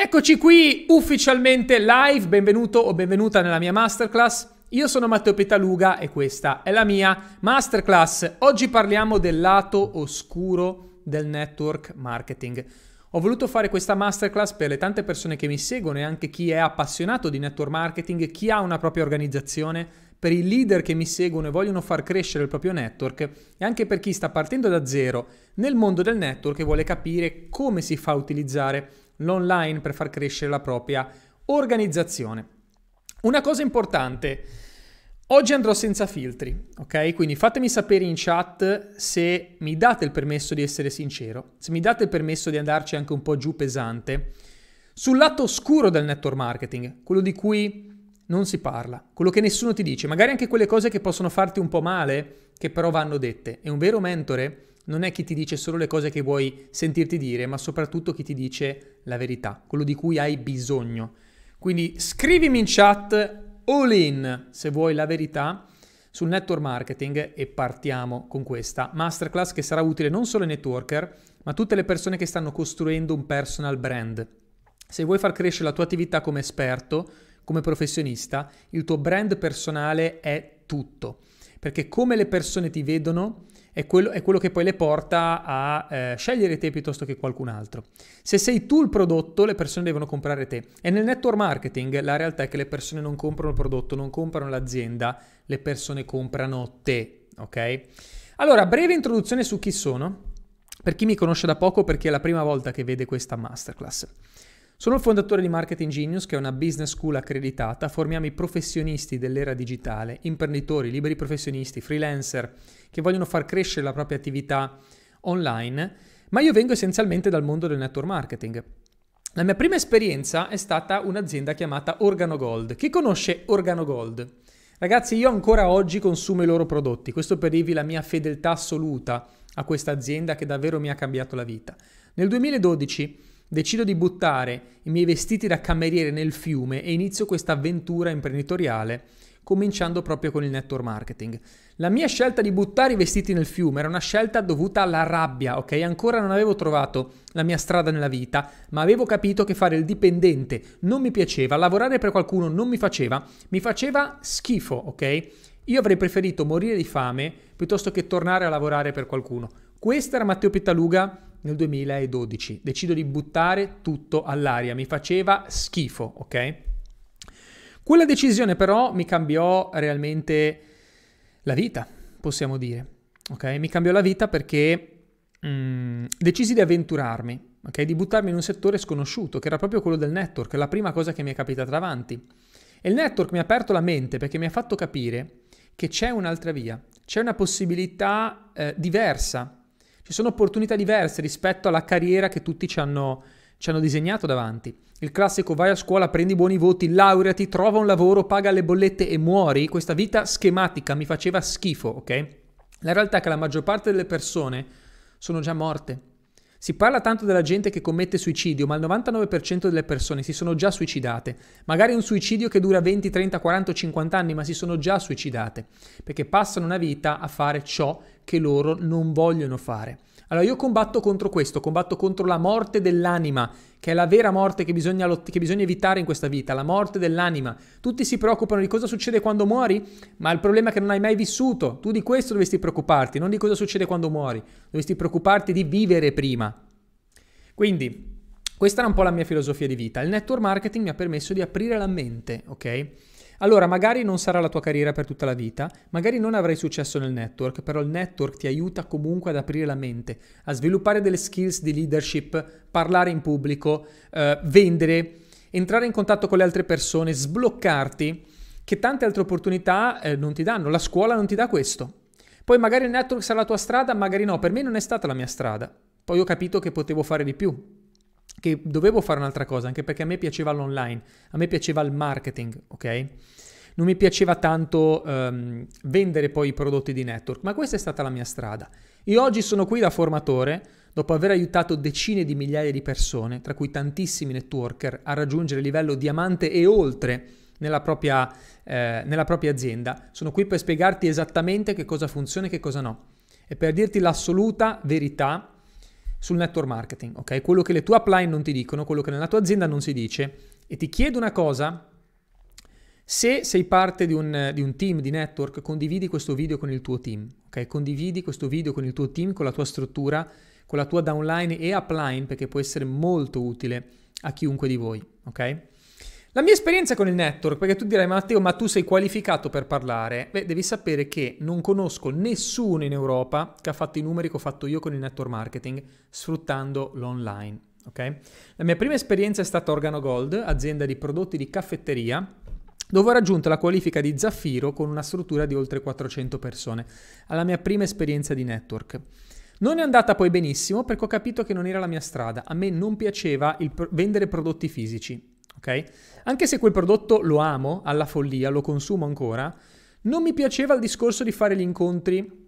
Eccoci qui ufficialmente live, benvenuto o benvenuta nella mia masterclass. Io sono Matteo Petaluga e questa è la mia masterclass. Oggi parliamo del lato oscuro del network marketing. Ho voluto fare questa masterclass per le tante persone che mi seguono e anche chi è appassionato di network marketing, chi ha una propria organizzazione, per i leader che mi seguono e vogliono far crescere il proprio network e anche per chi sta partendo da zero nel mondo del network e vuole capire come si fa a utilizzare l'online per far crescere la propria organizzazione. Una cosa importante, oggi andrò senza filtri, ok? Quindi fatemi sapere in chat se mi date il permesso di essere sincero, se mi date il permesso di andarci anche un po' giù pesante. Sul lato oscuro del network marketing, quello di cui non si parla, quello che nessuno ti dice, magari anche quelle cose che possono farti un po' male, che però vanno dette. E un vero mentore non è chi ti dice solo le cose che vuoi sentirti dire, ma soprattutto chi ti dice la verità, quello di cui hai bisogno. Quindi scrivimi in chat all in se vuoi la verità sul network marketing e partiamo con questa masterclass che sarà utile non solo ai networker, ma a tutte le persone che stanno costruendo un personal brand. Se vuoi far crescere la tua attività come esperto, come professionista, il tuo brand personale è tutto. Perché come le persone ti vedono è quello, è quello che poi le porta a eh, scegliere te piuttosto che qualcun altro. Se sei tu il prodotto, le persone devono comprare te. E nel network marketing la realtà è che le persone non comprano il prodotto, non comprano l'azienda, le persone comprano te, ok? Allora, breve introduzione su chi sono, per chi mi conosce da poco perché è la prima volta che vede questa masterclass. Sono il fondatore di Marketing Genius, che è una business school accreditata. Formiamo i professionisti dell'era digitale, imprenditori, liberi professionisti, freelancer che vogliono far crescere la propria attività online, ma io vengo essenzialmente dal mondo del network marketing. La mia prima esperienza è stata un'azienda chiamata Organo Gold. Chi conosce Organo Gold? Ragazzi, io ancora oggi consumo i loro prodotti, questo per dirvi la mia fedeltà assoluta a questa azienda che davvero mi ha cambiato la vita. Nel 2012 Decido di buttare i miei vestiti da cameriere nel fiume e inizio questa avventura imprenditoriale cominciando proprio con il network marketing. La mia scelta di buttare i vestiti nel fiume era una scelta dovuta alla rabbia, ok? Ancora non avevo trovato la mia strada nella vita, ma avevo capito che fare il dipendente non mi piaceva, lavorare per qualcuno non mi faceva, mi faceva schifo, ok? Io avrei preferito morire di fame piuttosto che tornare a lavorare per qualcuno. Questo era Matteo Pittaluga nel 2012. Decido di buttare tutto all'aria, mi faceva schifo, ok? Quella decisione però mi cambiò realmente la vita, possiamo dire, ok? Mi cambiò la vita perché mm, decisi di avventurarmi, ok? Di buttarmi in un settore sconosciuto, che era proprio quello del network, la prima cosa che mi è capitata davanti. E il network mi ha aperto la mente perché mi ha fatto capire che c'è un'altra via, c'è una possibilità eh, diversa ci sono opportunità diverse rispetto alla carriera che tutti ci hanno, ci hanno disegnato davanti. Il classico vai a scuola, prendi buoni voti, laureati, trova un lavoro, paga le bollette e muori. Questa vita schematica mi faceva schifo, ok? La realtà è che la maggior parte delle persone sono già morte. Si parla tanto della gente che commette suicidio, ma il 99% delle persone si sono già suicidate. Magari un suicidio che dura 20, 30, 40, 50 anni, ma si sono già suicidate, perché passano una vita a fare ciò che loro non vogliono fare. Allora io combatto contro questo, combatto contro la morte dell'anima, che è la vera morte che bisogna, lot- che bisogna, evitare in questa vita, la morte dell'anima. Tutti si preoccupano di cosa succede quando muori, ma il problema è che non hai mai vissuto. Tu di questo dovresti preoccuparti, non di cosa succede quando muori. Dovresti preoccuparti di vivere prima. Quindi, questa era un po' la mia filosofia di vita. Il network marketing mi ha permesso di aprire la mente, ok? Allora, magari non sarà la tua carriera per tutta la vita, magari non avrai successo nel network, però il network ti aiuta comunque ad aprire la mente, a sviluppare delle skills di leadership, parlare in pubblico, eh, vendere, entrare in contatto con le altre persone, sbloccarti, che tante altre opportunità eh, non ti danno. La scuola non ti dà questo. Poi magari il network sarà la tua strada, magari no. Per me non è stata la mia strada. Poi ho capito che potevo fare di più che dovevo fare un'altra cosa, anche perché a me piaceva l'online, a me piaceva il marketing, ok? Non mi piaceva tanto um, vendere poi i prodotti di network, ma questa è stata la mia strada. Io oggi sono qui da formatore, dopo aver aiutato decine di migliaia di persone, tra cui tantissimi networker, a raggiungere il livello diamante e oltre nella propria, eh, nella propria azienda. Sono qui per spiegarti esattamente che cosa funziona e che cosa no. E per dirti l'assoluta verità sul network marketing, ok? Quello che le tue upline non ti dicono, quello che nella tua azienda non si dice. E ti chiedo una cosa, se sei parte di un, di un, team di network, condividi questo video con il tuo team, ok? Condividi questo video con il tuo team, con la tua struttura, con la tua downline e upline, perché può essere molto utile a chiunque di voi, ok? La mia esperienza con il network, perché tu dirai Matteo, ma tu sei qualificato per parlare? Beh, devi sapere che non conosco nessuno in Europa che ha fatto i numeri che ho fatto io con il network marketing sfruttando l'online. Okay? La mia prima esperienza è stata Organo Gold, azienda di prodotti di caffetteria, dove ho raggiunto la qualifica di Zaffiro con una struttura di oltre 400 persone, alla mia prima esperienza di network. Non è andata poi benissimo perché ho capito che non era la mia strada. A me non piaceva pro- vendere prodotti fisici ok? Anche se quel prodotto lo amo alla follia, lo consumo ancora, non mi piaceva il discorso di fare gli incontri,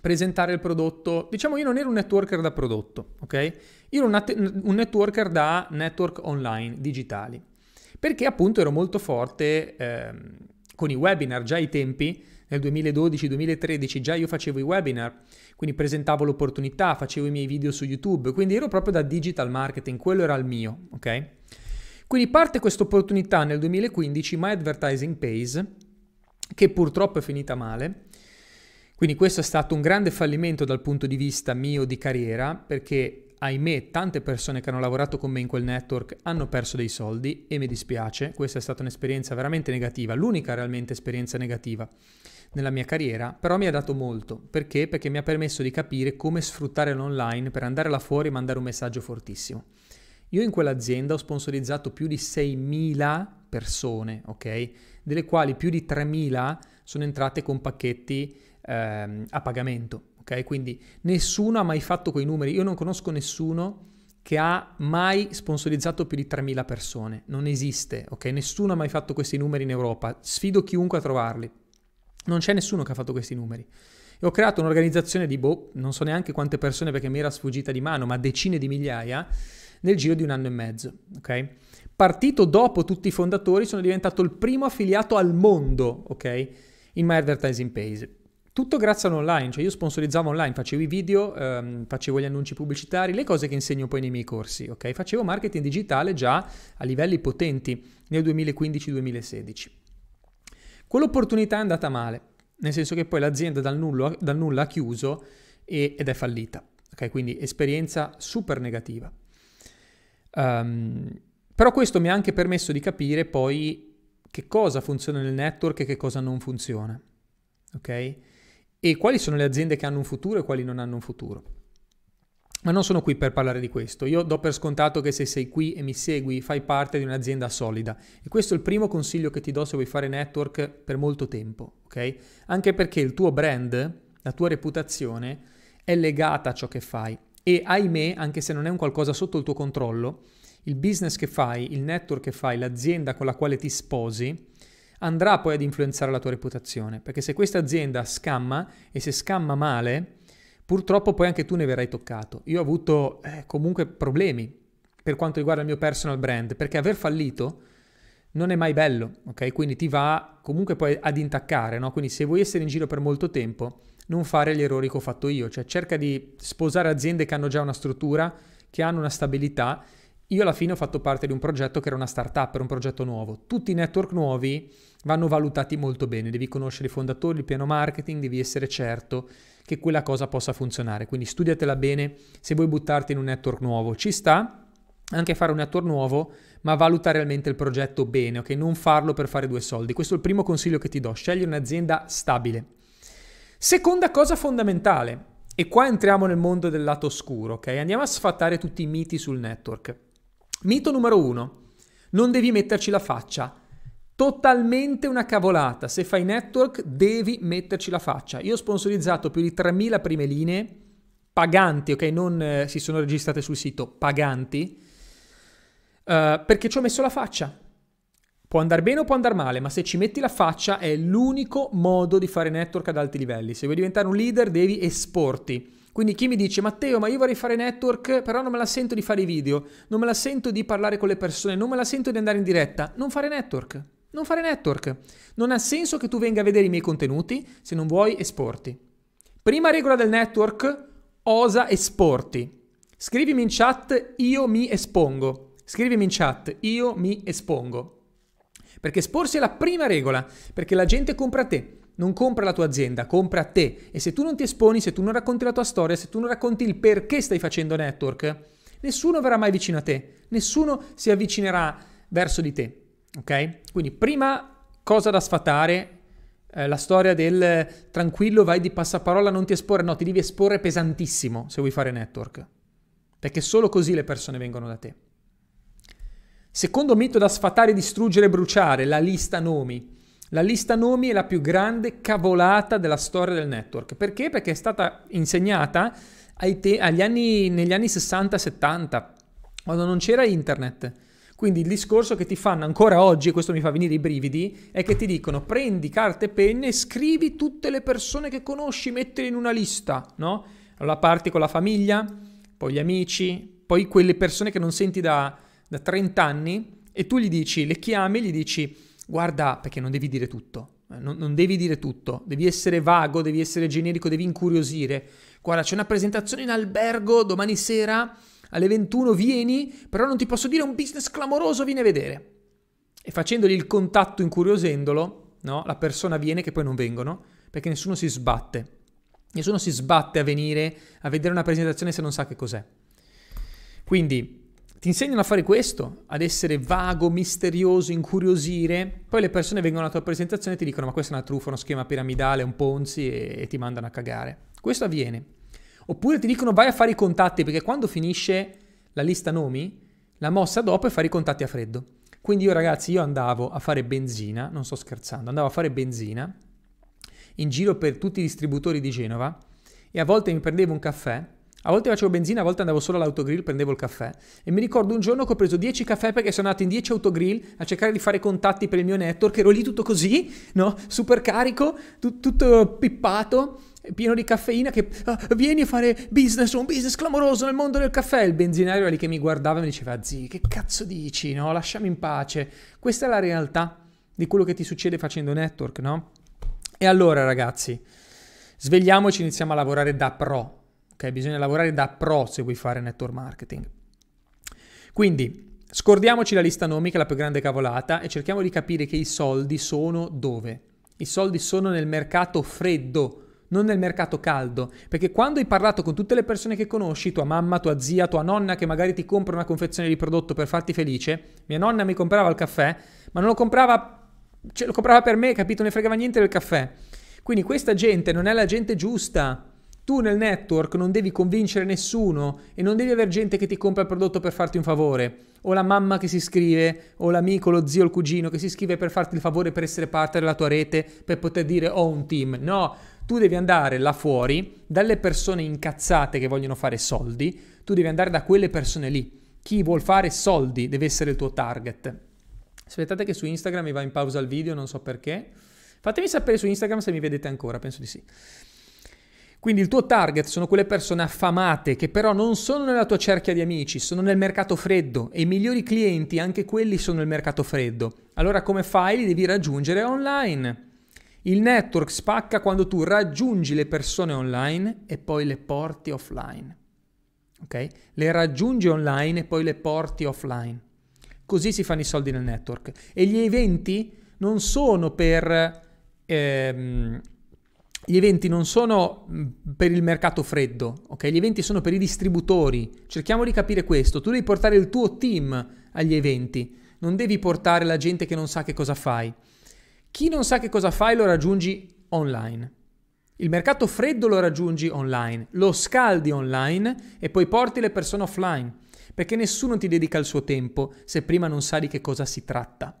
presentare il prodotto. Diciamo, io non ero un networker da prodotto, ok? Io ero un, un networker da network online, digitali. Perché appunto ero molto forte eh, con i webinar, già ai tempi, nel 2012-2013 già io facevo i webinar, quindi presentavo l'opportunità, facevo i miei video su YouTube, quindi ero proprio da digital marketing, quello era il mio, ok? Quindi parte questa opportunità nel 2015, My Advertising Pays, che purtroppo è finita male. Quindi questo è stato un grande fallimento dal punto di vista mio di carriera, perché ahimè tante persone che hanno lavorato con me in quel network hanno perso dei soldi e mi dispiace, questa è stata un'esperienza veramente negativa, l'unica realmente esperienza negativa nella mia carriera, però mi ha dato molto. Perché? Perché mi ha permesso di capire come sfruttare l'online per andare là fuori e mandare un messaggio fortissimo. Io in quell'azienda ho sponsorizzato più di 6.000 persone, ok? Delle quali più di 3.000 sono entrate con pacchetti ehm, a pagamento, ok? Quindi nessuno ha mai fatto quei numeri. Io non conosco nessuno che ha mai sponsorizzato più di 3.000 persone. Non esiste, ok? Nessuno ha mai fatto questi numeri in Europa. Sfido chiunque a trovarli. Non c'è nessuno che ha fatto questi numeri. E ho creato un'organizzazione di, boh, non so neanche quante persone perché mi era sfuggita di mano, ma decine di migliaia, nel giro di un anno e mezzo. Okay? Partito dopo tutti i fondatori, sono diventato il primo affiliato al mondo okay? in My Advertising Page. Tutto grazie all'online, cioè io sponsorizzavo online, facevo i video, ehm, facevo gli annunci pubblicitari, le cose che insegno poi nei miei corsi, ok? Facevo marketing digitale già a livelli potenti nel 2015-2016. Quell'opportunità è andata male, nel senso che poi l'azienda dal nulla, dal nulla ha chiuso e, ed è fallita, ok? Quindi esperienza super negativa. Um, però questo mi ha anche permesso di capire poi che cosa funziona nel network e che cosa non funziona. Ok? E quali sono le aziende che hanno un futuro e quali non hanno un futuro. Ma non sono qui per parlare di questo. Io do per scontato che se sei qui e mi segui fai parte di un'azienda solida. E questo è il primo consiglio che ti do se vuoi fare network per molto tempo. Ok? Anche perché il tuo brand, la tua reputazione è legata a ciò che fai e ahimè, anche se non è un qualcosa sotto il tuo controllo, il business che fai, il network che fai, l'azienda con la quale ti sposi, andrà poi ad influenzare la tua reputazione. Perché se questa azienda scamma e se scamma male, purtroppo poi anche tu ne verrai toccato. Io ho avuto eh, comunque problemi per quanto riguarda il mio personal brand, perché aver fallito non è mai bello, ok? Quindi ti va comunque poi ad intaccare, no? Quindi se vuoi essere in giro per molto tempo, non fare gli errori che ho fatto io, cioè cerca di sposare aziende che hanno già una struttura, che hanno una stabilità. Io alla fine ho fatto parte di un progetto che era una startup, era un progetto nuovo. Tutti i network nuovi vanno valutati molto bene, devi conoscere i fondatori, il piano marketing, devi essere certo che quella cosa possa funzionare. Quindi studiatela bene se vuoi buttarti in un network nuovo. Ci sta anche fare un network nuovo, ma valuta realmente il progetto bene, ok? Non farlo per fare due soldi. Questo è il primo consiglio che ti do, scegli un'azienda stabile. Seconda cosa fondamentale, e qua entriamo nel mondo del lato oscuro, ok? Andiamo a sfatare tutti i miti sul network. Mito numero uno, non devi metterci la faccia. Totalmente una cavolata. Se fai network devi metterci la faccia. Io ho sponsorizzato più di 3.000 prime linee, paganti, ok? Non eh, si sono registrate sul sito, paganti, uh, perché ci ho messo la faccia. Può andare bene o può andare male, ma se ci metti la faccia è l'unico modo di fare network ad alti livelli. Se vuoi diventare un leader devi esporti. Quindi chi mi dice Matteo, ma io vorrei fare network, però non me la sento di fare i video, non me la sento di parlare con le persone, non me la sento di andare in diretta, non fare network. Non fare network. Non ha senso che tu venga a vedere i miei contenuti se non vuoi esporti. Prima regola del network, osa esporti. Scrivimi in chat, io mi espongo. Scrivimi in chat, io mi espongo. Perché esporsi è la prima regola, perché la gente compra te, non compra la tua azienda, compra te. E se tu non ti esponi, se tu non racconti la tua storia, se tu non racconti il perché stai facendo network, nessuno verrà mai vicino a te, nessuno si avvicinerà verso di te. Ok? Quindi prima cosa da sfatare eh, la storia del tranquillo vai di passaparola non ti esporre, no, ti devi esporre pesantissimo se vuoi fare network. Perché solo così le persone vengono da te. Secondo mito da sfatare, distruggere e bruciare, la lista nomi. La lista nomi è la più grande cavolata della storia del network. Perché? Perché è stata insegnata te- anni, negli anni 60-70, quando non c'era internet. Quindi il discorso che ti fanno ancora oggi, e questo mi fa venire i brividi, è che ti dicono prendi carta e penne e scrivi tutte le persone che conosci, mettili in una lista, no? Allora parti con la famiglia, poi gli amici, poi quelle persone che non senti da da 30 anni e tu gli dici, le chiami, gli dici guarda perché non devi dire tutto, eh, non, non, devi dire tutto, devi essere vago, devi essere generico, devi incuriosire. Guarda, c'è una presentazione in albergo domani sera alle 21, vieni, però non ti posso dire un business clamoroso, vieni a vedere. E facendogli il contatto, incuriosendolo, no? la persona viene che poi non vengono, perché nessuno si sbatte. Nessuno si sbatte a venire a vedere una presentazione se non sa che cos'è. Quindi ti insegnano a fare questo, ad essere vago, misterioso, incuriosire. Poi le persone vengono alla tua presentazione e ti dicono: Ma questa è una truffa, uno schema piramidale, un ponzi, e, e ti mandano a cagare. Questo avviene. Oppure ti dicono: Vai a fare i contatti, perché quando finisce la lista nomi, la mossa dopo è fare i contatti a freddo. Quindi io, ragazzi, io andavo a fare benzina, non sto scherzando, andavo a fare benzina in giro per tutti i distributori di Genova e a volte mi prendevo un caffè a volte facevo benzina, a volte andavo solo all'autogrill, prendevo il caffè. E mi ricordo un giorno che ho preso 10 caffè perché sono andato in 10 autogrill a cercare di fare contatti per il mio network. Ero lì tutto così, no? Super carico, tu- tutto pippato, pieno di caffeina. Che ah, vieni a fare business, un business clamoroso nel mondo del caffè. Il benzinario era lì che mi guardava e mi diceva: Zì, che cazzo dici? No, lasciami in pace. Questa è la realtà di quello che ti succede facendo network, no? E allora, ragazzi, svegliamoci e iniziamo a lavorare da pro Ok, bisogna lavorare da pro se vuoi fare network marketing. Quindi, scordiamoci la lista nomi che è la più grande cavolata e cerchiamo di capire che i soldi sono dove? I soldi sono nel mercato freddo, non nel mercato caldo, perché quando hai parlato con tutte le persone che conosci, tua mamma, tua zia, tua nonna che magari ti compra una confezione di prodotto per farti felice, mia nonna mi comprava il caffè, ma non lo comprava, cioè lo comprava per me, capito? Non ne fregava niente del caffè. Quindi questa gente non è la gente giusta. Tu nel network non devi convincere nessuno e non devi avere gente che ti compra il prodotto per farti un favore, o la mamma che si iscrive, o l'amico, lo zio, il cugino che si iscrive per farti il favore per essere parte della tua rete, per poter dire ho un team. No, tu devi andare là fuori dalle persone incazzate che vogliono fare soldi, tu devi andare da quelle persone lì. Chi vuol fare soldi deve essere il tuo target. Aspettate che su Instagram mi va in pausa il video, non so perché. Fatemi sapere su Instagram se mi vedete ancora, penso di sì. Quindi il tuo target sono quelle persone affamate che però non sono nella tua cerchia di amici, sono nel mercato freddo e i migliori clienti, anche quelli sono nel mercato freddo. Allora come fai? Li devi raggiungere online. Il network spacca quando tu raggiungi le persone online e poi le porti offline. Ok? Le raggiungi online e poi le porti offline. Così si fanno i soldi nel network. E gli eventi non sono per... Ehm, gli eventi non sono mm, per il mercato freddo, ok? Gli eventi sono per i distributori. Cerchiamo di capire questo. Tu devi portare il tuo team agli eventi, non devi portare la gente che non sa che cosa fai. Chi non sa che cosa fai lo raggiungi online. Il mercato freddo lo raggiungi online, lo scaldi online e poi porti le persone offline, perché nessuno ti dedica il suo tempo se prima non sa di che cosa si tratta.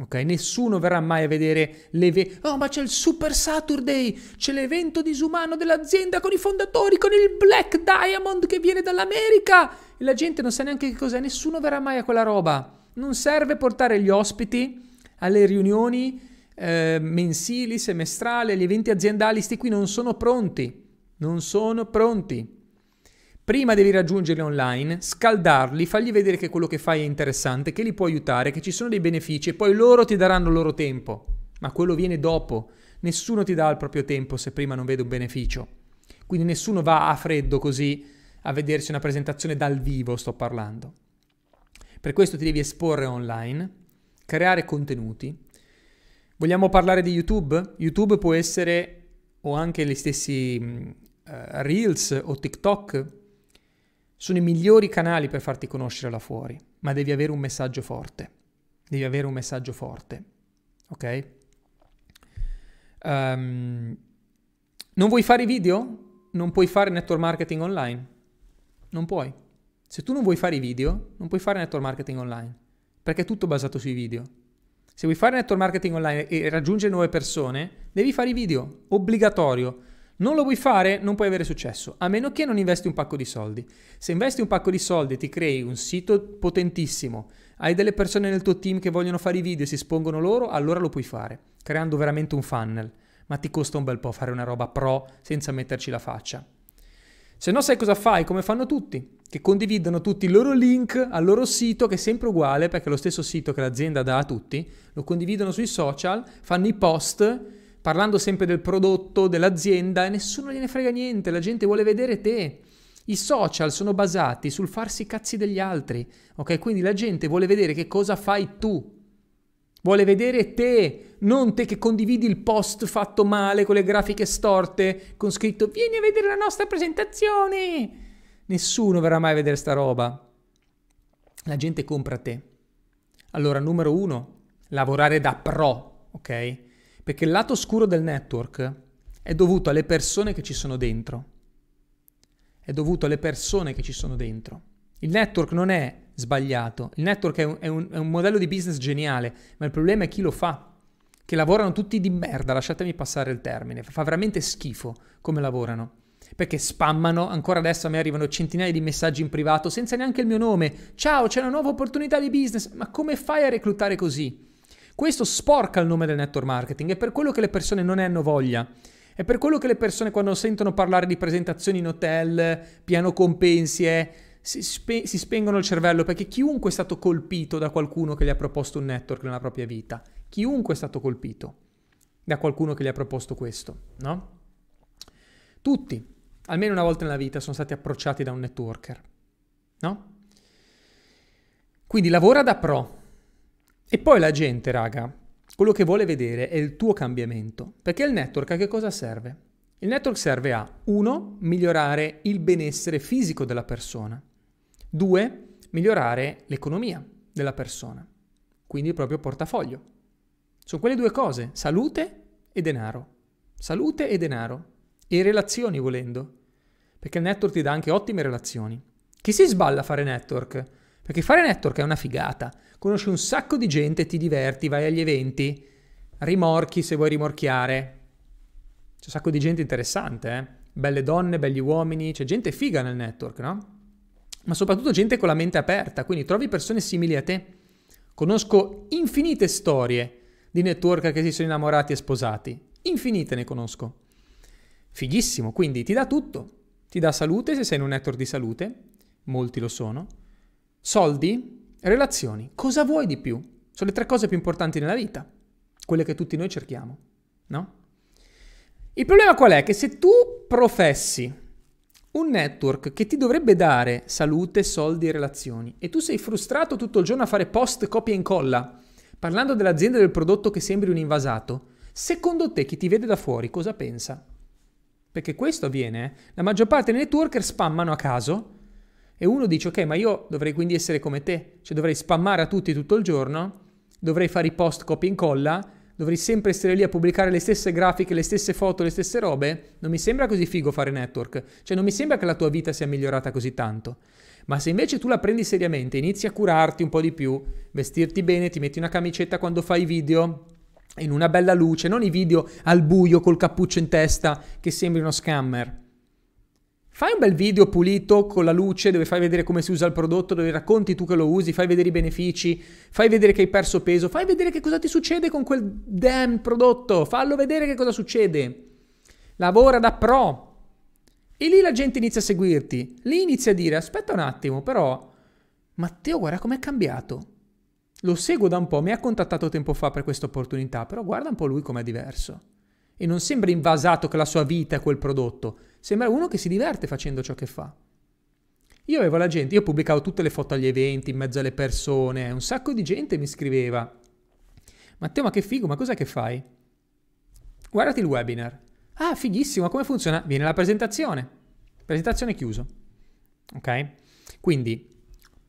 Ok, nessuno verrà mai a vedere l'evento. Oh, ma c'è il Super Saturday, c'è l'evento disumano dell'azienda con i fondatori, con il Black Diamond che viene dall'America. E la gente non sa neanche che cos'è, nessuno verrà mai a quella roba. Non serve portare gli ospiti alle riunioni eh, mensili, semestrali, agli eventi aziendali, sti qui non sono pronti. Non sono pronti. Prima devi raggiungerli online, scaldarli, fargli vedere che quello che fai è interessante, che li può aiutare, che ci sono dei benefici e poi loro ti daranno il loro tempo. Ma quello viene dopo. Nessuno ti dà il proprio tempo se prima non vede un beneficio. Quindi nessuno va a freddo così a vedersi una presentazione dal vivo, sto parlando. Per questo ti devi esporre online, creare contenuti. Vogliamo parlare di YouTube? YouTube può essere, o anche gli stessi uh, Reels o TikTok, sono i migliori canali per farti conoscere là fuori, ma devi avere un messaggio forte. Devi avere un messaggio forte, ok? Um, non vuoi fare video? Non puoi fare network marketing online. Non puoi. Se tu non vuoi fare video, non puoi fare network marketing online, perché è tutto basato sui video. Se vuoi fare network marketing online e raggiungere nuove persone, devi fare i video, obbligatorio. Non lo vuoi fare, non puoi avere successo, a meno che non investi un pacco di soldi. Se investi un pacco di soldi e ti crei un sito potentissimo, hai delle persone nel tuo team che vogliono fare i video e si espongono loro, allora lo puoi fare, creando veramente un funnel. Ma ti costa un bel po' fare una roba pro senza metterci la faccia. Se no sai cosa fai, come fanno tutti, che condividono tutti il loro link al loro sito, che è sempre uguale, perché è lo stesso sito che l'azienda dà a tutti, lo condividono sui social, fanno i post parlando sempre del prodotto, dell'azienda e nessuno gliene frega niente, la gente vuole vedere te. I social sono basati sul farsi i cazzi degli altri, ok? Quindi la gente vuole vedere che cosa fai tu. Vuole vedere te, non te che condividi il post fatto male con le grafiche storte, con scritto vieni a vedere la nostra presentazione. Nessuno verrà mai a vedere sta roba. La gente compra te. Allora, numero uno, lavorare da pro, ok? Perché il lato scuro del network è dovuto alle persone che ci sono dentro. È dovuto alle persone che ci sono dentro. Il network non è sbagliato, il network è un, è, un, è un, modello di business geniale, ma il problema è chi lo fa, che lavorano tutti di merda, lasciatemi passare il termine, fa veramente schifo come lavorano. Perché spammano, ancora adesso a me arrivano centinaia di messaggi in privato senza neanche il mio nome. Ciao, c'è una nuova opportunità di business, ma come fai a reclutare così? Questo sporca il nome del network marketing, è per quello che le persone non ne hanno voglia. È per quello che le persone quando sentono parlare di presentazioni in hotel, piano compensi, eh, si, spe- si spengono il cervello perché chiunque è stato colpito da qualcuno che gli ha proposto un network nella propria vita, chiunque è stato colpito da qualcuno che gli ha proposto questo, no? Tutti, almeno una volta nella vita, sono stati approcciati da un networker, no? Quindi lavora da pro, e poi la gente, raga, quello che vuole vedere è il tuo cambiamento. Perché il network a che cosa serve? Il network serve a 1. migliorare il benessere fisico della persona. 2. migliorare l'economia della persona. Quindi il proprio portafoglio. Sono quelle due cose, salute e denaro. Salute e denaro. E relazioni volendo. Perché il network ti dà anche ottime relazioni. Chi si sballa a fare network? Perché fare network è una figata conosci un sacco di gente, ti diverti, vai agli eventi, rimorchi se vuoi rimorchiare. C'è un sacco di gente interessante, eh? Belle donne, belli uomini, c'è gente figa nel network, no? Ma soprattutto gente con la mente aperta, quindi trovi persone simili a te. Conosco infinite storie di networker che si sono innamorati e sposati. Infinite ne conosco. Fighissimo, quindi ti dà tutto. Ti dà salute se sei in un network di salute, molti lo sono. Soldi, Relazioni. Cosa vuoi di più? Sono le tre cose più importanti nella vita, quelle che tutti noi cerchiamo, no? Il problema qual è? Che se tu professi un network che ti dovrebbe dare salute, soldi e relazioni e tu sei frustrato tutto il giorno a fare post, copia e incolla, parlando dell'azienda e del prodotto che sembri un invasato, secondo te chi ti vede da fuori cosa pensa? Perché questo avviene, eh? la maggior parte dei networker spammano a caso e uno dice, ok, ma io dovrei quindi essere come te, cioè dovrei spammare a tutti tutto il giorno, dovrei fare i post copia e incolla, dovrei sempre essere lì a pubblicare le stesse grafiche, le stesse foto, le stesse robe. Non mi sembra così figo fare network, cioè non mi sembra che la tua vita sia migliorata così tanto. Ma se invece tu la prendi seriamente, inizi a curarti un po' di più, vestirti bene, ti metti una camicetta quando fai video, in una bella luce, non i video al buio col cappuccio in testa che sembri uno scammer. Fai un bel video pulito con la luce dove fai vedere come si usa il prodotto, dove racconti tu che lo usi, fai vedere i benefici, fai vedere che hai perso peso, fai vedere che cosa ti succede con quel damn prodotto, fallo vedere che cosa succede. Lavora da pro. E lì la gente inizia a seguirti. Lì inizia a dire, aspetta un attimo, però, Matteo guarda com'è cambiato. Lo seguo da un po', mi ha contattato tempo fa per questa opportunità, però guarda un po' lui com'è diverso. E non sembra invasato che la sua vita è quel prodotto Sembra uno che si diverte facendo ciò che fa. Io avevo la gente, io pubblicavo tutte le foto agli eventi, in mezzo alle persone, un sacco di gente mi scriveva. Matteo, ma che figo, ma cos'è che fai? Guardati il webinar. Ah, fighissimo, come funziona? Viene la presentazione. Presentazione chiuso. Ok? Quindi,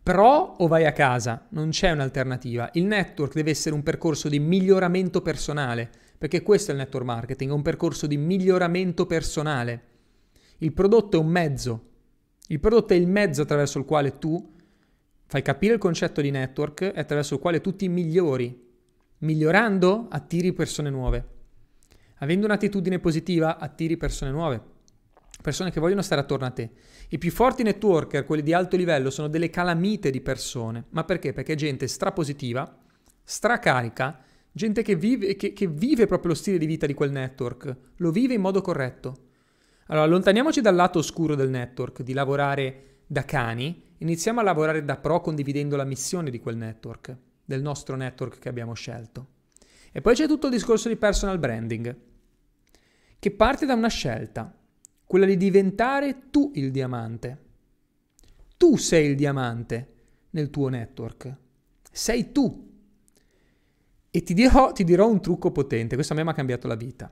pro o vai a casa? Non c'è un'alternativa. Il network deve essere un percorso di miglioramento personale, perché questo è il network marketing, è un percorso di miglioramento personale. Il prodotto è un mezzo. Il prodotto è il mezzo attraverso il quale tu fai capire il concetto di network e attraverso il quale tu ti migliori. Migliorando attiri persone nuove. Avendo un'attitudine positiva attiri persone nuove persone che vogliono stare attorno a te. I più forti networker, quelli di alto livello, sono delle calamite di persone. Ma perché? Perché è gente strapositiva, stracarica, gente che vive, che, che vive proprio lo stile di vita di quel network, lo vive in modo corretto. Allora, allontaniamoci dal lato oscuro del network, di lavorare da cani, iniziamo a lavorare da pro condividendo la missione di quel network, del nostro network che abbiamo scelto. E poi c'è tutto il discorso di personal branding, che parte da una scelta quella di diventare tu il diamante. Tu sei il diamante nel tuo network. Sei tu. E ti dirò, ti dirò un trucco potente, questo a me mi ha cambiato la vita.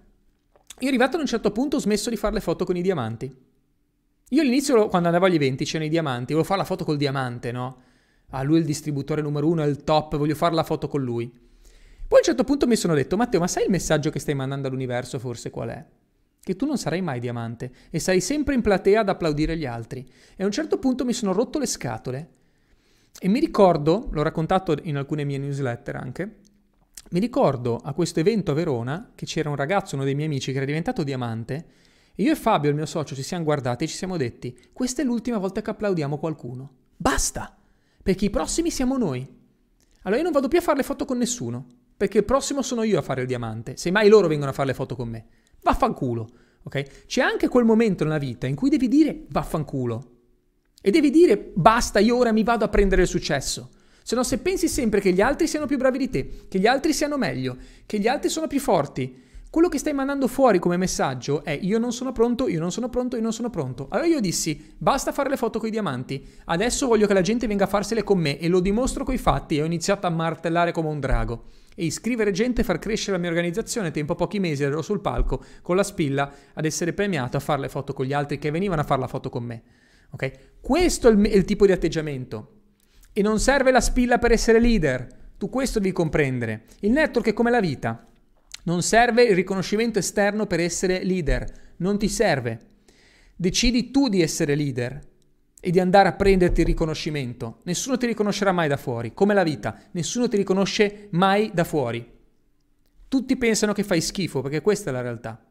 Io arrivato ad un certo punto ho smesso di fare le foto con i diamanti. Io all'inizio, quando andavo agli eventi, c'erano i diamanti, volevo fare la foto col diamante, no? Ah, lui è il distributore numero uno, è il top, voglio fare la foto con lui. Poi a un certo punto mi sono detto, Matteo, ma sai il messaggio che stai mandando all'universo forse qual è? che tu non sarai mai diamante e sarai sempre in platea ad applaudire gli altri. E a un certo punto mi sono rotto le scatole e mi ricordo, l'ho raccontato in alcune mie newsletter anche, mi ricordo a questo evento a Verona che c'era un ragazzo, uno dei miei amici, che era diventato diamante e io e Fabio, il mio socio, ci siamo guardati e ci siamo detti, questa è l'ultima volta che applaudiamo qualcuno. Basta! Perché i prossimi siamo noi. Allora io non vado più a fare le foto con nessuno, perché il prossimo sono io a fare il diamante, se mai loro vengono a fare le foto con me. Vaffanculo, ok? C'è anche quel momento nella vita in cui devi dire vaffanculo. E devi dire basta, io ora mi vado a prendere il successo. Se no, se pensi sempre che gli altri siano più bravi di te, che gli altri siano meglio, che gli altri sono più forti, quello che stai mandando fuori come messaggio è io non sono pronto, io non sono pronto, io non sono pronto. Allora io dissi basta fare le foto con i diamanti, adesso voglio che la gente venga a farsele con me e lo dimostro coi fatti e ho iniziato a martellare come un drago e iscrivere gente, far crescere la mia organizzazione. Tempo pochi mesi ero sul palco con la spilla ad essere premiato a fare le foto con gli altri che venivano a fare la foto con me. Ok? Questo è il, il tipo di atteggiamento. E non serve la spilla per essere leader. Tu questo devi comprendere. Il network è come la vita. Non serve il riconoscimento esterno per essere leader. Non ti serve. Decidi tu di essere leader e di andare a prenderti il riconoscimento. Nessuno ti riconoscerà mai da fuori, come la vita, nessuno ti riconosce mai da fuori. Tutti pensano che fai schifo, perché questa è la realtà.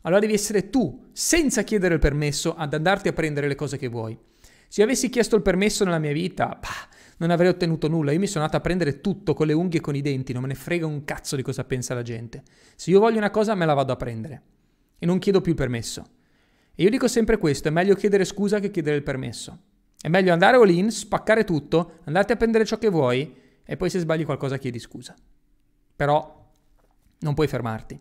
Allora devi essere tu, senza chiedere il permesso, ad andarti a prendere le cose che vuoi. Se io avessi chiesto il permesso nella mia vita, bah, non avrei ottenuto nulla. Io mi sono andato a prendere tutto con le unghie e con i denti, non me ne frega un cazzo di cosa pensa la gente. Se io voglio una cosa, me la vado a prendere. E non chiedo più il permesso. E io dico sempre questo, è meglio chiedere scusa che chiedere il permesso. È meglio andare all in, spaccare tutto, andarti a prendere ciò che vuoi e poi se sbagli qualcosa chiedi scusa. Però non puoi fermarti.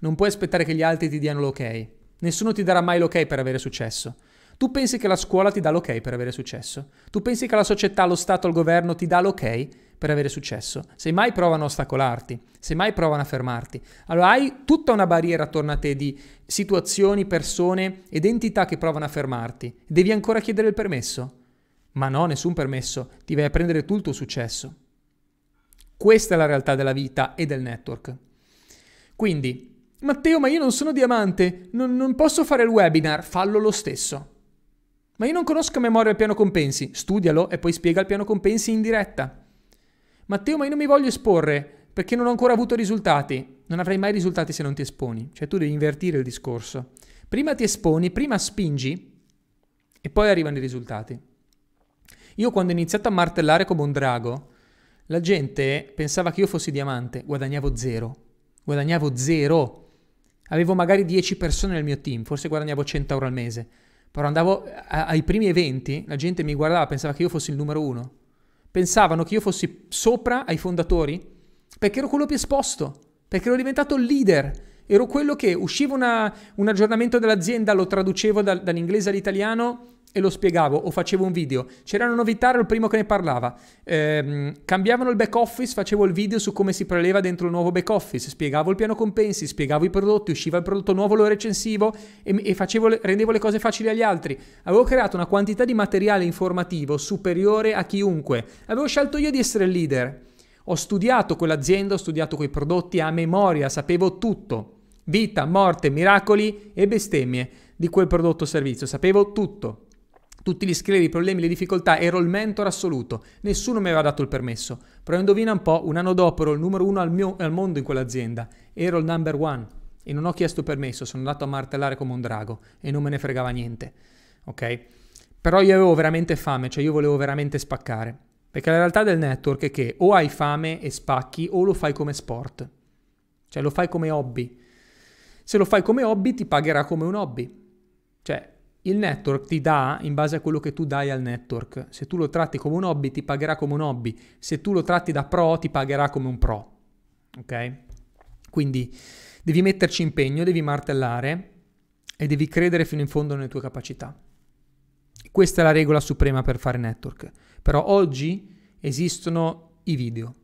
Non puoi aspettare che gli altri ti diano l'ok. Nessuno ti darà mai l'ok per avere successo. Tu pensi che la scuola ti dà l'ok per avere successo? Tu pensi che la società, lo Stato, il governo ti dà l'ok per avere successo? Se mai provano a ostacolarti, se mai provano a fermarti, allora hai tutta una barriera attorno a te di situazioni, persone ed entità che provano a fermarti. Devi ancora chiedere il permesso? Ma no, nessun permesso, ti vai a prendere tu il tuo successo. Questa è la realtà della vita e del network. Quindi, Matteo, ma io non sono diamante, non, non posso fare il webinar, fallo lo stesso. Ma io non conosco a memoria il piano compensi, studialo e poi spiega il piano compensi in diretta. Matteo, ma io non mi voglio esporre perché non ho ancora avuto risultati. Non avrai mai risultati se non ti esponi, cioè tu devi invertire il discorso. Prima ti esponi, prima spingi e poi arrivano i risultati. Io quando ho iniziato a martellare come un drago, la gente pensava che io fossi diamante, guadagnavo zero. Guadagnavo zero. Avevo magari 10 persone nel mio team, forse guadagnavo 100 euro al mese. Però andavo a, ai primi eventi, la gente mi guardava, pensava che io fossi il numero uno. Pensavano che io fossi sopra ai fondatori perché ero quello più esposto, perché ero diventato il leader. ero quello che usciva una, un aggiornamento dell'azienda, lo traducevo dal, dall'inglese all'italiano e lo spiegavo o facevo un video. C'era una novità, ero il primo che ne parlava. Eh, cambiavano il back office, facevo il video su come si preleva dentro il nuovo back office, spiegavo il piano compensi, spiegavo i prodotti, usciva il prodotto nuovo, lo recensivo e, e facevo, rendevo le cose facili agli altri. Avevo creato una quantità di materiale informativo superiore a chiunque. Avevo scelto io di essere il leader. Ho studiato quell'azienda, ho studiato quei prodotti a memoria, sapevo tutto. Vita, morte, miracoli e bestemmie di quel prodotto o servizio, sapevo tutto. Tutti gli schieleri, i problemi, le difficoltà, ero il mentor assoluto. Nessuno mi aveva dato il permesso. Però indovina un po', un anno dopo ero il numero uno al, mio, al mondo in quell'azienda. Ero il number one. E non ho chiesto permesso, sono andato a martellare come un drago e non me ne fregava niente. Ok? Però io avevo veramente fame, cioè io volevo veramente spaccare. Perché la realtà del network è che o hai fame e spacchi o lo fai come sport. Cioè lo fai come hobby. Se lo fai come hobby ti pagherà come un hobby. Cioè il network ti dà in base a quello che tu dai al network. Se tu lo tratti come un hobby ti pagherà come un hobby. Se tu lo tratti da pro ti pagherà come un pro. Ok? Quindi devi metterci impegno, devi martellare e devi credere fino in fondo nelle tue capacità. Questa è la regola suprema per fare network. Però oggi esistono i video.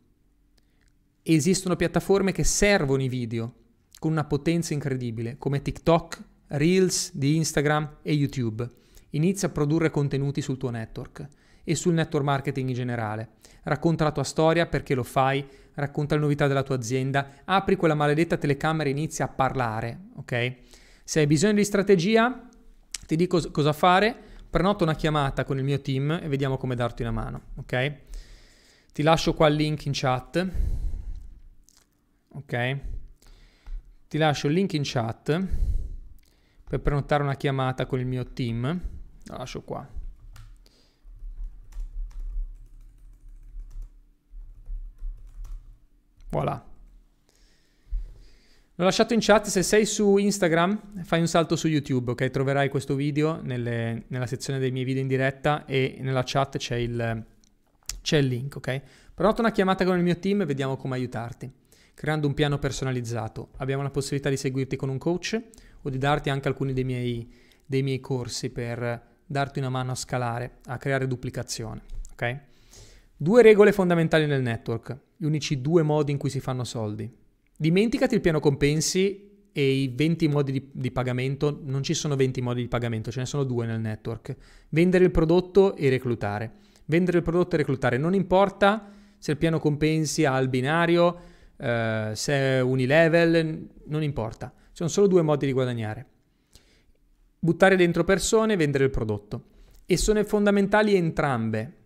Esistono piattaforme che servono i video con una potenza incredibile, come TikTok, Reels di Instagram e YouTube. Inizia a produrre contenuti sul tuo network e sul network marketing in generale. Racconta la tua storia, perché lo fai, racconta le novità della tua azienda, apri quella maledetta telecamera e inizia a parlare, ok? Se hai bisogno di strategia, ti dico cosa fare prenota una chiamata con il mio team e vediamo come darti una mano, ok? Ti lascio qua il link in chat. Ok? Ti lascio il link in chat per prenotare una chiamata con il mio team. Lo lascio qua. Voilà. L'ho lasciato in chat, se sei su Instagram fai un salto su YouTube, ok? Troverai questo video nelle, nella sezione dei miei video in diretta e nella chat c'è il, il link, ok? Pronto una chiamata con il mio team e vediamo come aiutarti. Creando un piano personalizzato. Abbiamo la possibilità di seguirti con un coach o di darti anche alcuni dei miei, dei miei corsi per darti una mano a scalare, a creare duplicazione, ok? Due regole fondamentali nel network, gli unici due modi in cui si fanno soldi. Dimenticati il piano compensi e i 20 modi di, di, pagamento, non ci sono 20 modi di pagamento, ce ne sono due nel network. Vendere il prodotto e reclutare. Vendere il prodotto e reclutare, non importa se il piano compensi ha il binario, eh, se è unilevel, non importa. Ci sono solo due modi di guadagnare. Buttare dentro persone e vendere il prodotto. E sono fondamentali entrambe.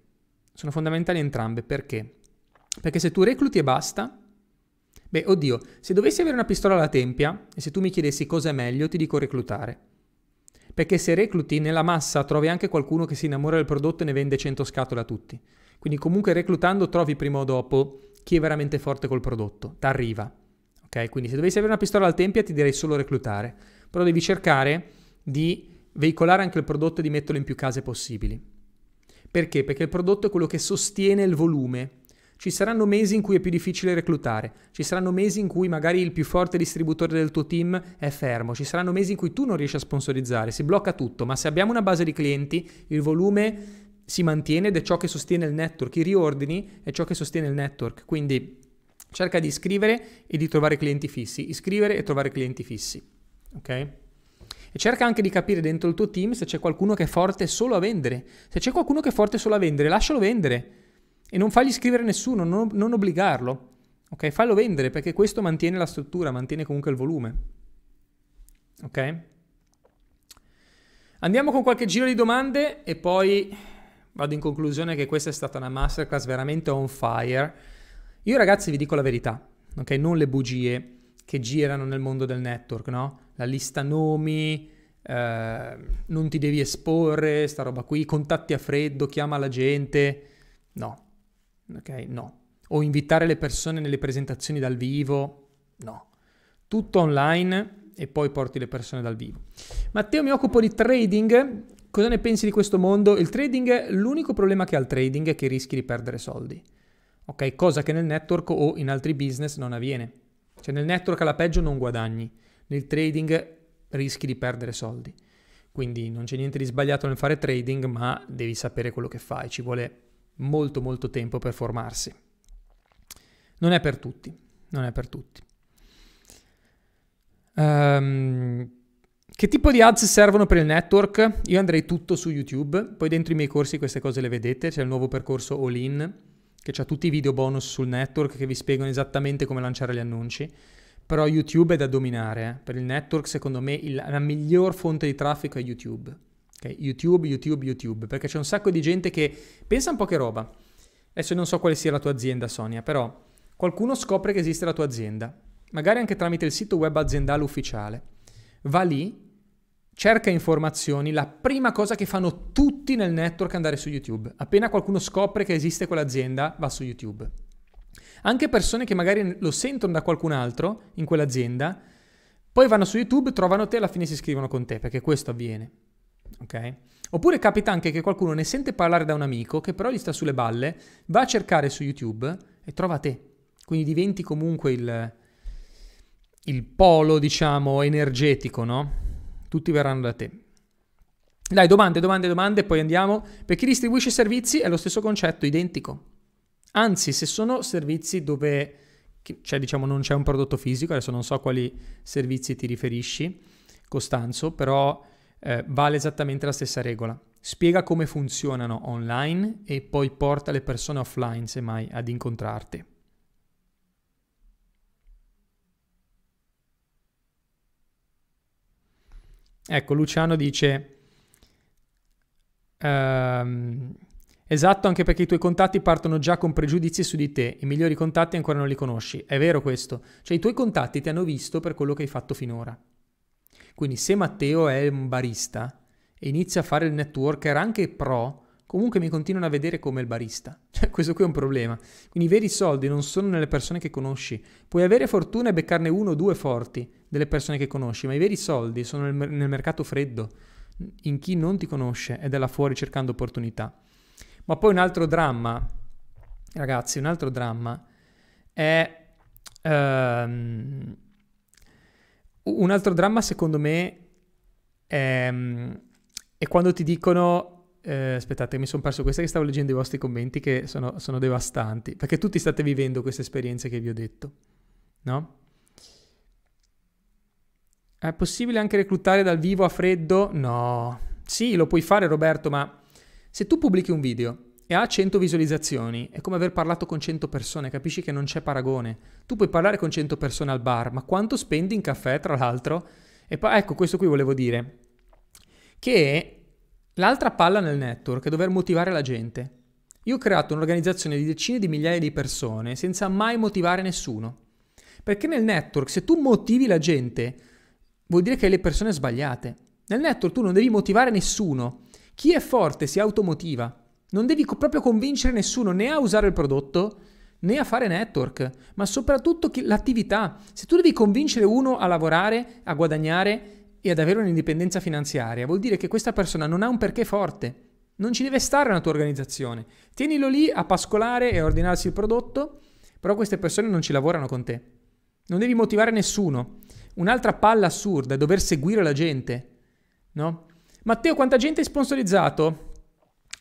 Sono fondamentali entrambe perché? Perché se tu recluti e basta, Beh, oddio, se dovessi avere una pistola alla tempia e se tu mi chiedessi cosa è meglio, ti dico reclutare. Perché se recluti nella massa trovi anche qualcuno che si innamora del prodotto e ne vende 100 scatole a tutti. Quindi comunque reclutando trovi prima o dopo chi è veramente forte col prodotto, t'arriva. Ok? Quindi se dovessi avere una pistola alla tempia ti direi solo reclutare, però devi cercare di veicolare anche il prodotto e di metterlo in più case possibili. Perché? Perché il prodotto è quello che sostiene il volume. Ci saranno mesi in cui è più difficile reclutare, ci saranno mesi in cui magari il più forte distributore del tuo team è fermo, ci saranno mesi in cui tu non riesci a sponsorizzare, si blocca tutto, ma se abbiamo una base di clienti, il volume si mantiene ed è ciò che sostiene il network, i riordini è ciò che sostiene il network, quindi cerca di iscrivere e di trovare clienti fissi, iscrivere e trovare clienti fissi, ok? E cerca anche di capire dentro il tuo team se c'è qualcuno che è forte solo a vendere. Se c'è qualcuno che è forte solo a vendere, lascialo vendere. E non fagli scrivere nessuno, non, non obbligarlo. Ok, fallo vendere perché questo mantiene la struttura, mantiene comunque il volume. Ok? Andiamo con qualche giro di domande e poi vado in conclusione che questa è stata una masterclass veramente on fire. Io ragazzi vi dico la verità, ok? Non le bugie che girano nel mondo del network, no? La lista nomi, eh, non ti devi esporre, sta roba qui, contatti a freddo, chiama la gente. No, Ok, no. O invitare le persone nelle presentazioni dal vivo, no. Tutto online e poi porti le persone dal vivo. Matteo, mi occupo di trading. Cosa ne pensi di questo mondo? Il trading, l'unico problema che ha il trading è che rischi di perdere soldi. Ok, cosa che nel network o in altri business non avviene. Cioè nel network alla peggio non guadagni. Nel trading rischi di perdere soldi. Quindi non c'è niente di sbagliato nel fare trading, ma devi sapere quello che fai, ci vuole molto molto tempo per formarsi. Non è per tutti, non è per tutti. Um, che tipo di ads servono per il network? Io andrei tutto su YouTube, poi dentro i miei corsi queste cose le vedete, c'è il nuovo percorso All In che ha tutti i video bonus sul network che vi spiegano esattamente come lanciare gli annunci. Però YouTube è da dominare. Eh. Per il network, secondo me, il, la miglior fonte di traffico è YouTube. Okay? YouTube, YouTube, YouTube. Perché c'è un sacco di gente che pensa un po' che roba. Adesso non so quale sia la tua azienda, Sonia, però qualcuno scopre che esiste la tua azienda. Magari anche tramite il sito web aziendale ufficiale. Va lì, cerca informazioni, la prima cosa che fanno tutti nel network è andare su YouTube. Appena qualcuno scopre che esiste quell'azienda, va su YouTube. Anche persone che magari lo sentono da qualcun altro in quell'azienda, poi vanno su YouTube, trovano te e alla fine si iscrivono con te, perché questo avviene. Ok? Oppure capita anche che qualcuno ne sente parlare da un amico che però gli sta sulle balle, va a cercare su YouTube e trova te. Quindi diventi comunque il, il polo, diciamo, energetico, no? Tutti verranno da te. Dai, domande, domande, domande, poi andiamo. Per chi distribuisce servizi è lo stesso concetto, identico. Anzi, se sono servizi dove cioè, diciamo, non c'è un prodotto fisico, adesso non so a quali servizi ti riferisci, Costanzo, però eh, vale esattamente la stessa regola. Spiega come funzionano online e poi porta le persone offline, semmai, ad incontrarti. Ecco, Luciano dice... Um, Esatto, anche perché i tuoi contatti partono già con pregiudizi su di te, i migliori contatti ancora non li conosci. È vero questo. Cioè i tuoi contatti ti hanno visto per quello che hai fatto finora. Quindi se Matteo è un barista e inizia a fare il networker anche pro, comunque mi continuano a vedere come il barista. Cioè questo qui è un problema. Quindi i veri soldi non sono nelle persone che conosci. Puoi avere fortuna e beccarne uno o due forti delle persone che conosci, ma i veri soldi sono nel, nel mercato freddo, in chi non ti conosce ed è là fuori cercando opportunità. Ma poi un altro dramma, ragazzi, un altro dramma è... Um, un altro dramma secondo me è, è quando ti dicono... Eh, aspettate, mi sono perso questa che stavo leggendo i vostri commenti che sono, sono devastanti, perché tutti state vivendo queste esperienze che vi ho detto, no? È possibile anche reclutare dal vivo a freddo? No. Sì, lo puoi fare Roberto, ma se tu pubblichi un video e ha 100 visualizzazioni, è come aver parlato con 100 persone, capisci che non c'è paragone. Tu puoi parlare con 100 persone al bar, ma quanto spendi in caffè, tra l'altro? E poi, ecco, questo qui volevo dire. Che l'altra palla nel network è dover motivare la gente. Io ho creato un'organizzazione di decine di migliaia di persone senza mai motivare nessuno. Perché nel network, se tu motivi la gente, vuol dire che hai le persone sbagliate. Nel network tu non devi motivare nessuno, chi è forte si automotiva. Non devi co- proprio convincere nessuno né a usare il prodotto né a fare network, ma soprattutto l'attività. Se tu devi convincere uno a lavorare, a guadagnare e ad avere un'indipendenza finanziaria, vuol dire che questa persona non ha un perché forte. Non ci deve stare nella tua organizzazione. Tienilo lì a pascolare e a ordinarsi il prodotto, però queste persone non ci lavorano con te. Non devi motivare nessuno. Un'altra palla assurda è dover seguire la gente, no? Matteo, quanta gente hai sponsorizzato?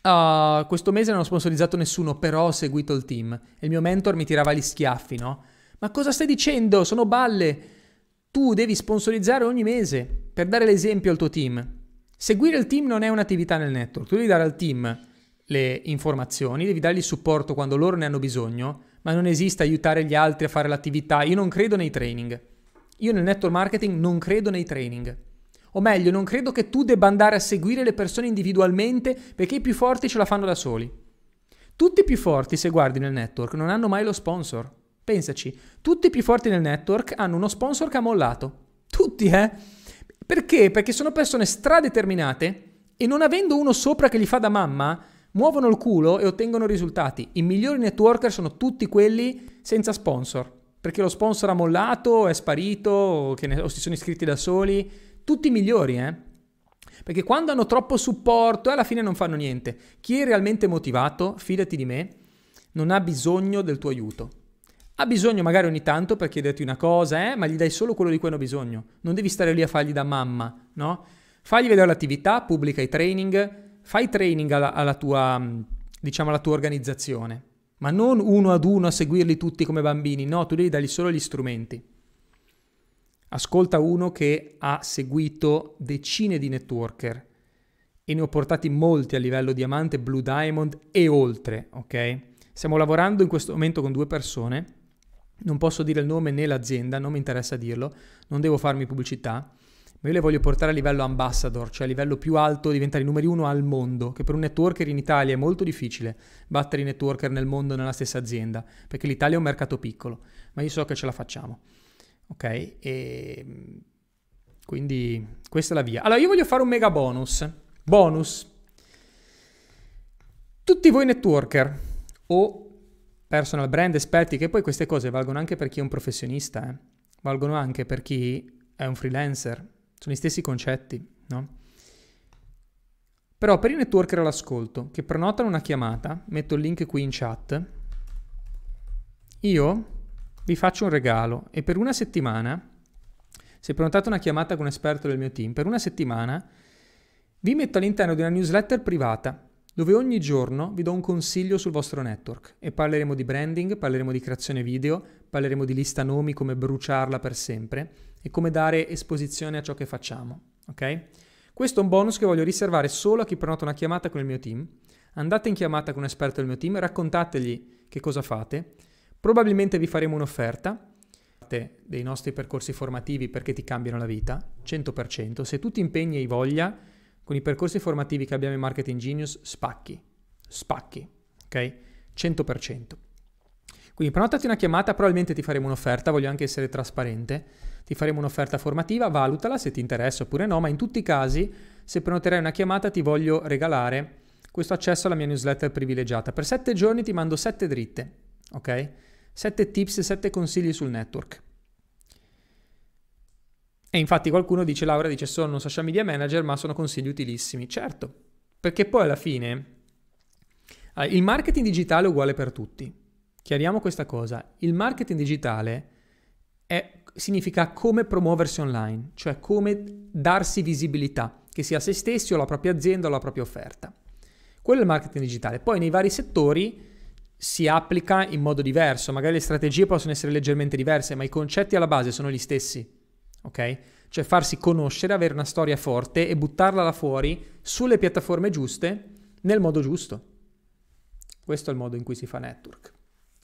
Uh, questo mese non ho sponsorizzato nessuno, però ho seguito il team. il mio mentor mi tirava gli schiaffi, no? Ma cosa stai dicendo? Sono balle. Tu devi sponsorizzare ogni mese per dare l'esempio al tuo team. Seguire il team non è un'attività nel network. Tu devi dare al team le informazioni, devi dargli supporto quando loro ne hanno bisogno, ma non esiste aiutare gli altri a fare l'attività. Io non credo nei training. Io nel network marketing non credo nei training. O meglio, non credo che tu debba andare a seguire le persone individualmente perché i più forti ce la fanno da soli. Tutti i più forti, se guardi nel network, non hanno mai lo sponsor. Pensaci, tutti i più forti nel network hanno uno sponsor che ha mollato. Tutti, eh? Perché? Perché sono persone stradeterminate e non avendo uno sopra che li fa da mamma, muovono il culo e ottengono risultati. I migliori networker sono tutti quelli senza sponsor. Perché lo sponsor ha mollato, è sparito, o, ne, o si sono iscritti da soli tutti migliori, eh? Perché quando hanno troppo supporto, alla fine non fanno niente. Chi è realmente motivato, fidati di me, non ha bisogno del tuo aiuto. Ha bisogno magari ogni tanto per chiederti una cosa, eh? ma gli dai solo quello di cui hanno bisogno. Non devi stare lì a fargli da mamma, no? Fagli vedere l'attività, pubblica i training, fai training alla, alla tua, diciamo, alla tua organizzazione. Ma non uno ad uno a seguirli tutti come bambini, no, tu devi dargli solo gli strumenti. Ascolta uno che ha seguito decine di networker e ne ho portati molti a livello diamante, blue diamond e oltre, ok? Stiamo lavorando in questo momento con due persone, non posso dire il nome né l'azienda, non mi interessa dirlo, non devo farmi pubblicità, ma io le voglio portare a livello ambassador, cioè a livello più alto, diventare i numeri uno al mondo, che per un networker in Italia è molto difficile battere i networker nel mondo nella stessa azienda, perché l'Italia è un mercato piccolo, ma io so che ce la facciamo. Ok? E quindi questa è la via. Allora io voglio fare un mega bonus. Bonus. Tutti voi networker o personal brand esperti, che poi queste cose valgono anche per chi è un professionista, eh? valgono anche per chi è un freelancer, sono gli stessi concetti, no? Però per i networker all'ascolto che prenotano una chiamata, metto il link qui in chat, io vi faccio un regalo e per una settimana, se prenotate una chiamata con un esperto del mio team, per una settimana vi metto all'interno di una newsletter privata dove ogni giorno vi do un consiglio sul vostro network e parleremo di branding, parleremo di creazione video, parleremo di lista nomi, come bruciarla per sempre e come dare esposizione a ciò che facciamo, ok? Questo è un bonus che voglio riservare solo a chi prenota una chiamata con il mio team. Andate in chiamata con un esperto del mio team, raccontategli che cosa fate Probabilmente vi faremo un'offerta dei nostri percorsi formativi perché ti cambiano la vita, 100%. Se tu ti impegni e hai voglia, con i percorsi formativi che abbiamo in Marketing Genius, spacchi, spacchi, ok? 100%. Quindi prenotati una chiamata, probabilmente ti faremo un'offerta, voglio anche essere trasparente, ti faremo un'offerta formativa, valutala se ti interessa oppure no, ma in tutti i casi, se prenoterai una chiamata ti voglio regalare questo accesso alla mia newsletter privilegiata. Per sette giorni ti mando sette dritte, ok? 7 tips e 7 consigli sul network. E infatti qualcuno dice, Laura dice, sono social media manager, ma sono consigli utilissimi. Certo, perché poi alla fine il marketing digitale è uguale per tutti. Chiariamo questa cosa. Il marketing digitale è, significa come promuoversi online, cioè come darsi visibilità, che sia a se stessi o alla propria azienda o alla propria offerta. Quello è il marketing digitale. Poi nei vari settori si applica in modo diverso, magari le strategie possono essere leggermente diverse, ma i concetti alla base sono gli stessi, ok? Cioè farsi conoscere, avere una storia forte e buttarla là fuori sulle piattaforme giuste nel modo giusto. Questo è il modo in cui si fa network,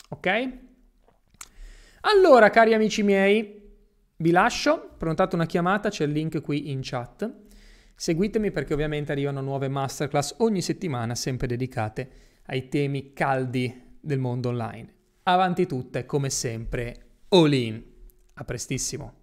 ok? Allora, cari amici miei, vi lascio, prenotate una chiamata, c'è il link qui in chat. Seguitemi perché ovviamente arrivano nuove masterclass ogni settimana, sempre dedicate ai temi caldi del mondo online. Avanti tutte, come sempre, all in. A prestissimo.